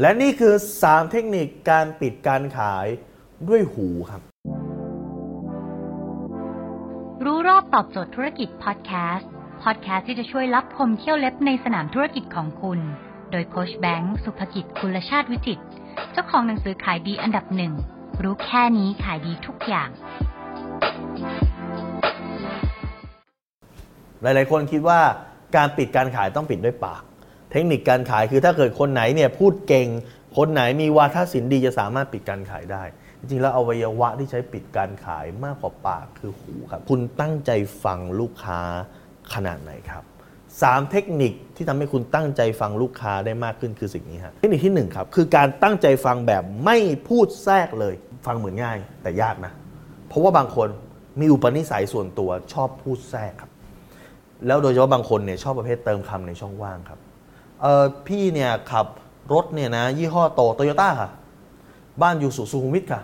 และนี่คือ 3 เทคนิคการปิดการขายด้วยหูครับ รู้รอบตอบโจทย์ธุรกิจพอดแคสต์พอดแคสต์ที่จะช่วยรับพมเที่ยวเล็บในสนามธุรกิจของคุณ โดยโคชแบงค์สุภกิจคุณชาติวิจิตรเจ้าของหนังสือขายดีอันดับหนึ่งรู้แค่นี้ขายดีทุกอย่าง หลาย ๆ คนคิดว่าการปิดการขายต้องปิดด้วยปาก เทคนิคการขายคือถ้าเกิดคนไหนเนี่ยพูดเก่ง คนไหนมีวาทศิลป์ดีจะสามารถปิดการขายได้ จริงๆแล้วอวัยวะที่ใช้ปิดการขายมากกว่าปากคือหูครับ คุณตั้งใจฟังลูกค้าขนาดไหนครับสามเทคนิคที่ทำให้คุณตั้งใจฟังลูกค้าได้มากขึ้นคือสิ่งนี้ฮะเทคนิคที่หนึ่งครับคือการตั้งใจฟังแบบไม่พูดแทรกเลย ฟังเหมือนง่ายแต่ยากนะ เพราะว่าบางคนมีอุปนิสัยส่วนตัวชอบพูดแทรกครับ แล้วโดยเฉพาะบางคนเนี่ยชอบประเภทเติมคำในช่องว่างครับ เออพี่เนี่ยขับรถเนี่ยนะยี่ห้อโตโตโยต้าค่ะ บ้านอยู่สุสุขุมวิทค่ะ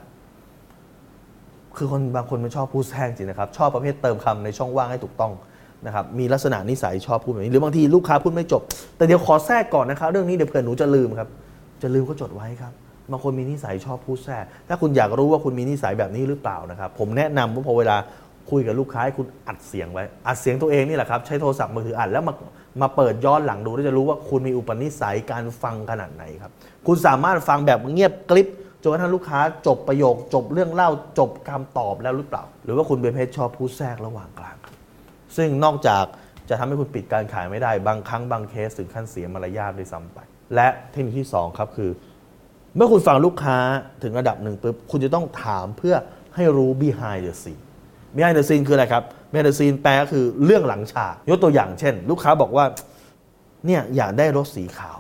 คือคนบางคนมันชอบพูดแทรกจริงนะครับ ชอบประเภทเติมคำในช่องว่างให้ถูกต้องนะครับมีลักษณะนิสัยชอบพูดแบบนี้หรือบางทีลูกค้าพูดไม่จบ แต่เดี๋ยวขอแทรกก่อนนะครับ เรื่องนี้เดี๋ยวเผื่อหนูจะลืมครับ จะลืมก็จดไว้ครับบางคนมีนิสัยชอบพูดแทรกถ้าคุณอยากรู้ว่าคุณมีนิสัยแบบนี้หรือเปล่านะครับ ผมแนะนำว่าพอเวลา คุยกับลูกค้าให้คุณอัดเสียงไว้ อัดเสียงตัวเองนี่แหละครับใช้โทรศัพท์มือถืออัดแล้วมามาเปิดย้อนหลังดูแล้วจะรู้ว่าคุณมีอุปนิสัยการฟังขนาดไหนครับ คุณสามารถฟังแบบเงียบกริบจนกระทั่งลูกค้าจบประโยค จบเรื่องเล่าจบคำตอบแล้วหรือเปล่า หรือว่าคุณเป็นเพศชอบพูดแทรกระหว่างกลาง ซึ่งนอกจากจะทำให้คุณปิดการขายไม่ได้บางครั้งบางเคสถึงขั้นเสียมารยาทด้วยซ้ำไป และเทคนิคที่ 2 ครับคือ เมื่อคุณฟังลูกค้าถึงระดับหนึ่งปุ๊บคุณจะต้องถามเพื่อให้รู้ behind the scene behind the scene คืออะไรครับ behind the scene แปลก็คือเรื่องหลังฉาก ยกตัวอย่างเช่น ลูกค้าบอกว่าเนี่ยอยากได้รถสีขาว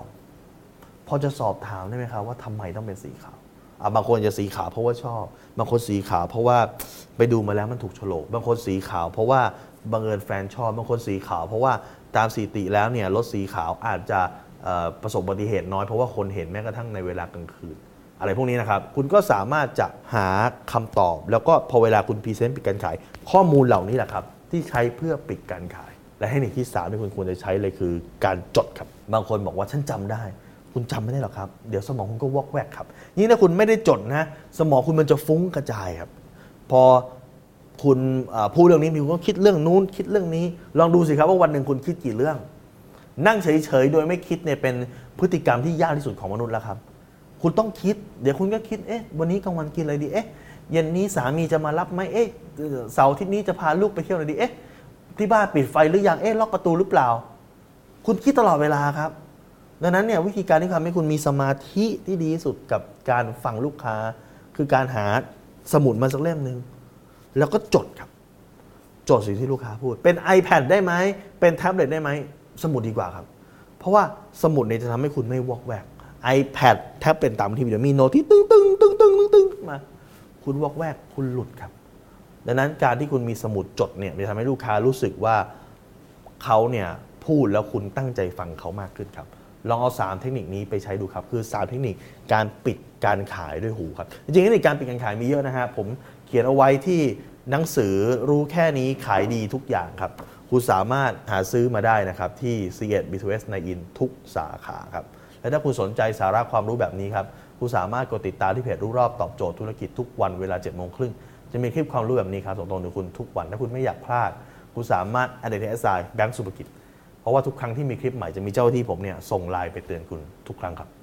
พอจะสอบถามได้ไหมครับว่าทำไมต้องเป็นสีขาวอะบางคนจะสีขาวเพราะว่าชอบ บางคนสีขาวเพราะว่าไปดูมาแล้วมันถูกโฉลก บางคนสีขาวเพราะว่าบังเอิญแฟนชอบ บางคนสีขาวเพราะว่าตามสถิติแล้วเนี่ยรถสีขาวอาจจะประสบอุบัติเหตุน้อยเพราะว่าคนเห็นแม้กระทั่งในเวลากลางคืน อะไรพวกนี้นะครับ คุณก็สามารถจะหาคำตอบ แล้วก็พอเวลาคุณพรีเซนต์ปิดการขาย ข้อมูลเหล่านี้แหละครับ ที่ใช้เพื่อปิดการขาย และเทคนิคที่สามที่คุณควรจะใช้เลยคือการจดครับ บางคนบอกว่าฉันจำได้ คุณจำไม่ได้หรอกครับ เดี๋ยวสมองคุณก็วอกแวกครับ ยิ่งถ้าคุณไม่ได้จดนะ สมองคุณมันจะฟุ้งกระจายครับ พอคุณพูดเรื่องนี้คุณก็คิดเรื่องนู้นคิดเรื่องนี้ ลองดูสิครับว่าวันหนึ่งคุณคิดกี่เรื่อง นั่งเฉยๆโดยไม่คิดเนี่ยเป็นพฤติกรรมที่ยากที่สุดของมนุษย์แล้วครับ คุณต้องคิด เดี๋ยวคุณก็คิดเอ๊ะวันนี้กลางวันกินอะไรดีเอ๊ะเย็นนี้สามีจะมารับไหมเอ๊ะเสาร์ทิตย์นี้จะพาลูกไปเที่ยวไหนดีเอ๊ะที่บ้านปิดไฟหรือยังเอ๊ะล็อกประตูหรือเปล่า คุณคิดตลอดเวลาครับ ดังนั้นเนี่ยวิธีการที่ทำให้คุณมีสมาธิที่ดีที่สุดกับการฟังลูกค้า คือการหาสมุดมาสักเล่มหนึ่งแล้วก็จดครับ จดสิ่งที่ลูกค้าพูด เป็น iPad ได้ไหมเป็นแท็บเล็ตได้ไหมสมุดดีกว่าครับ เพราะว่าสมุดเนี่ยจะทำให้คุณไม่วอกแวก iPad แท็บเป็นตามที่มีเดี๋ยวมีโน้ตที่ตึ้งตึ้งตึ้งตึ้งตึ้งตึ้งมา คุณวอกแวกคุณหลุดครับ ดังนั้นการที่คุณมีสมุดจดเนี่ยจะทำให้ลูกค้ารู้สึกว่าเขาเนี่ยพูดแล้วคุณตั้งใจฟังเขามากขึ้นครับ ลองเอา 3 เทคนิคนี้ไปใช้ดูครับ คือ 3 เทคนิคการปิดการขายด้วยหูครับ จริงๆเทคนิคการปิดการขายมีเยอะนะฮะผมเขียนเอาไว้ที่หนังสือรู้แค่นี้ขายดีทุกอย่างครับคุณสามารถหาซื้อมาได้นะครับที่ c 1 B2S ในอินทุกสาขาครับ และถ้าคุณสนใจสาระความรู้แบบนี้ครับคุณสามารถกดติดตามที่เพจรู้รอบตอบโจทย์ธุรกิจทุกวันเวลา7โมงครึ่งจะมีคลิปความรู้แบบนี้ครับส่งตรงถึงคุณทุกวันถ้าคุณไม่อยากพลาดคุณสามารถ a d d s i แบงก์สุภกิจเพราะว่าทุกครั้งที่มีคลิปใหม่จะมีเจ้าหน้าที่ผมเนี่ยส่งไลน์ไปเตือนคุณทุกครั้งครับ